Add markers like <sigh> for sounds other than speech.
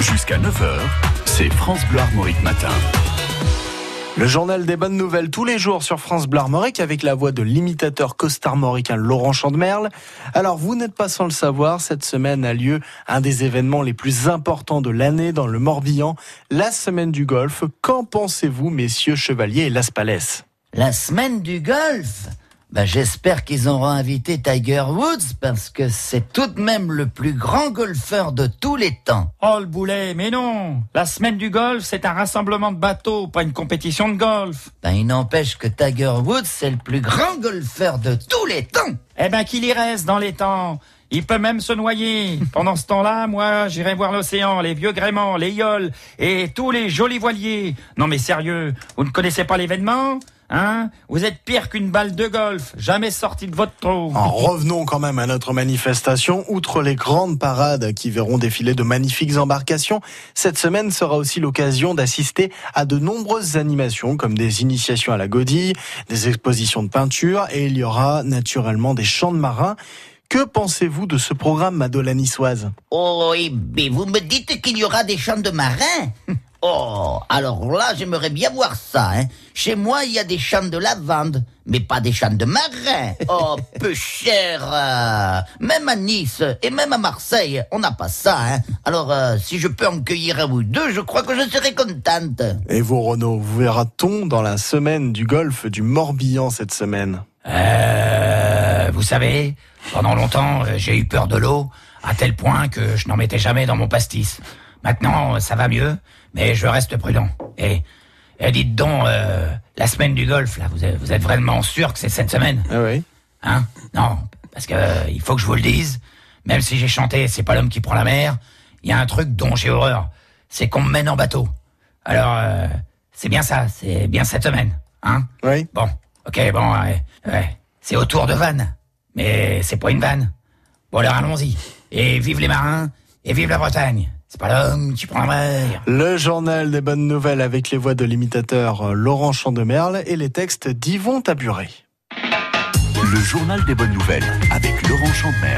Jusqu'à 9h, c'est France Bleu Armorique Matin. Le journal des bonnes nouvelles tous les jours sur France Bleu Armorique avec la voix de l'imitateur costarmoricain Laurent Chandemerle. Alors vous n'êtes pas sans le savoir, cette semaine a lieu un des événements les plus importants de l'année dans le Morbihan, la semaine du golf. Qu'en pensez-vous messieurs Chevalier et Las Palais La semaine du golf? Ben, J'espère qu'ils auront invité Tiger Woods parce que c'est tout de même le plus grand golfeur de tous les temps. Oh le boulet, mais non La semaine du golf, c'est un rassemblement de bateaux, pas une compétition de golf. Ben, il n'empêche que Tiger Woods, c'est le plus grand golfeur de tous les temps. Eh ben qu'il y reste dans les temps il peut même se noyer. Pendant ce temps-là, moi, j'irai voir l'océan, les vieux gréments, les yoles et tous les jolis voiliers. Non mais sérieux, vous ne connaissez pas l'événement? Hein? Vous êtes pire qu'une balle de golf, jamais sorti de votre trou. En revenons quand même à notre manifestation. Outre les grandes parades qui verront défiler de magnifiques embarcations, cette semaine sera aussi l'occasion d'assister à de nombreuses animations comme des initiations à la godille, des expositions de peinture et il y aura naturellement des chants de marins. Que pensez-vous de ce programme, Madonna Niçoise Oh, et eh vous me dites qu'il y aura des chants de marins? Oh, alors là, j'aimerais bien voir ça. Hein. Chez moi, il y a des champs de lavande, mais pas des champs de marins. Oh, <laughs> peu cher. Euh. même à Nice et même à Marseille, on n'a pas ça. Hein. Alors, euh, si je peux en cueillir un ou deux, je crois que je serai contente. Et vous, Renaud, vous verra-t-on dans la semaine du golf du Morbihan cette semaine? Euh, vous savez, pendant longtemps, euh, j'ai eu peur de l'eau, à tel point que je n'en mettais jamais dans mon pastis. Maintenant, ça va mieux, mais je reste prudent. Et, et dites donc, euh, la semaine du golf, là, vous êtes, vous êtes vraiment sûr que c'est cette semaine? Ah oui. Hein? Non, parce que euh, il faut que je vous le dise. Même si j'ai chanté C'est pas l'homme qui prend la mer, il y a un truc dont j'ai horreur. C'est qu'on me mène en bateau. Alors, euh, c'est bien ça, c'est bien cette semaine. Hein? Oui. Bon, ok, bon, ouais, ouais. C'est autour de vanne. Mais c'est pas une vanne. Bon alors allons-y. Et vive les marins, et vive la Bretagne. C'est pas l'homme qui prend la mer. Le journal des bonnes nouvelles avec les voix de l'imitateur Laurent Chandemerle et les textes d'Yvon Taburet. Le journal des bonnes nouvelles avec Laurent Chandemerle.